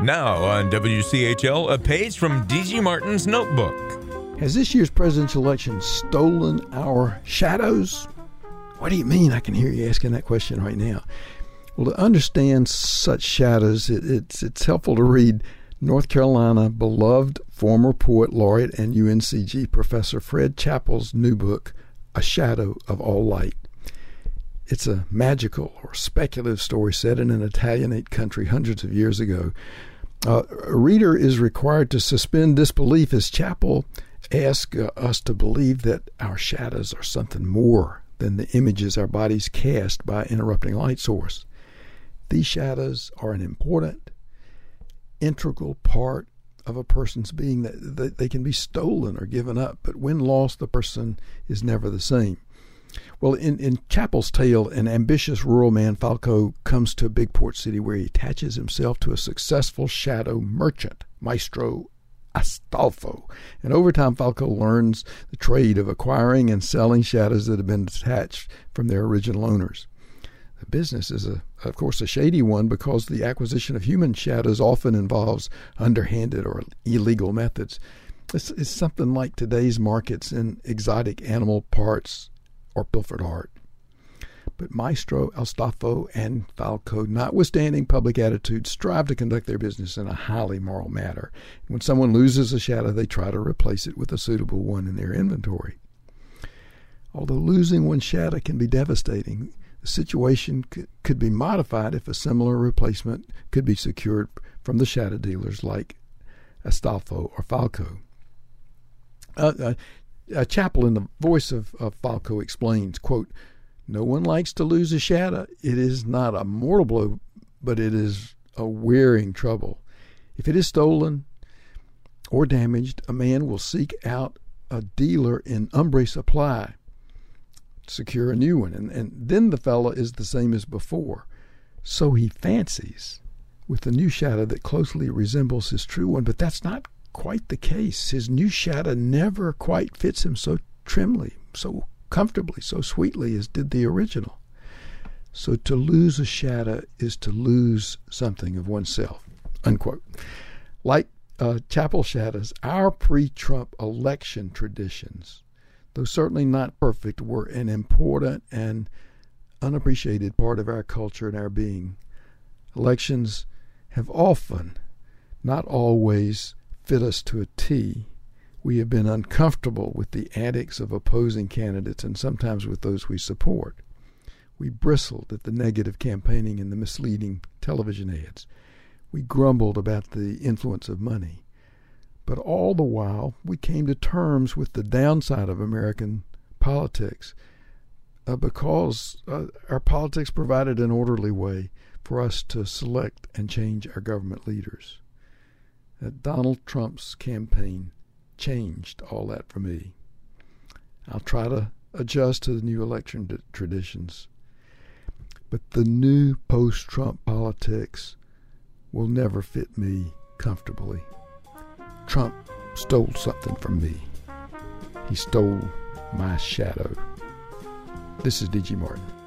Now on WCHL, a page from DG Martin's notebook. Has this year's presidential election stolen our shadows? What do you mean? I can hear you asking that question right now. Well, to understand such shadows, it, it's it's helpful to read North Carolina beloved former poet laureate and UNCG professor Fred Chappell's new book, A Shadow of All Light. It's a magical or speculative story set in an Italianate country hundreds of years ago. Uh, a reader is required to suspend disbelief as Chappell asks uh, us to believe that our shadows are something more than the images our bodies cast by interrupting light source. These shadows are an important, integral part of a person's being that they can be stolen or given up, but when lost, the person is never the same. Well, in, in Chappell's tale, an ambitious rural man, Falco, comes to a big port city where he attaches himself to a successful shadow merchant, Maestro Astolfo. And over time, Falco learns the trade of acquiring and selling shadows that have been detached from their original owners. The business is, a, of course, a shady one because the acquisition of human shadows often involves underhanded or illegal methods. It's, it's something like today's markets in exotic animal parts or pilfered art. But Maestro Astolfo and Falco, notwithstanding public attitudes, strive to conduct their business in a highly moral manner. When someone loses a shadow, they try to replace it with a suitable one in their inventory. Although losing one shadow can be devastating, the situation could be modified if a similar replacement could be secured from the shadow dealers like Astolfo or Falco. Uh, uh, uh, Chappell, in the voice of, of Falco, explains, quote, No one likes to lose a shadow. It is not a mortal blow, but it is a wearing trouble. If it is stolen or damaged, a man will seek out a dealer in Umbre Supply secure a new one. And, and then the fellow is the same as before. So he fancies with a new shadow that closely resembles his true one, but that's not quite the case. His new shadow never quite fits him so trimly, so comfortably, so sweetly as did the original. So to lose a shadow is to lose something of oneself. Unquote. Like uh, Chappell shadows, our pre Trump election traditions though certainly not perfect, were an important and unappreciated part of our culture and our being. Elections have often, not always, fit us to a T. We have been uncomfortable with the antics of opposing candidates and sometimes with those we support. We bristled at the negative campaigning and the misleading television ads. We grumbled about the influence of money. But all the while, we came to terms with the downside of American politics uh, because uh, our politics provided an orderly way for us to select and change our government leaders. Donald Trump's campaign changed all that for me. I'll try to adjust to the new election traditions. But the new post Trump politics will never fit me comfortably. Trump stole something from me. He stole my shadow. This is D.G. Martin.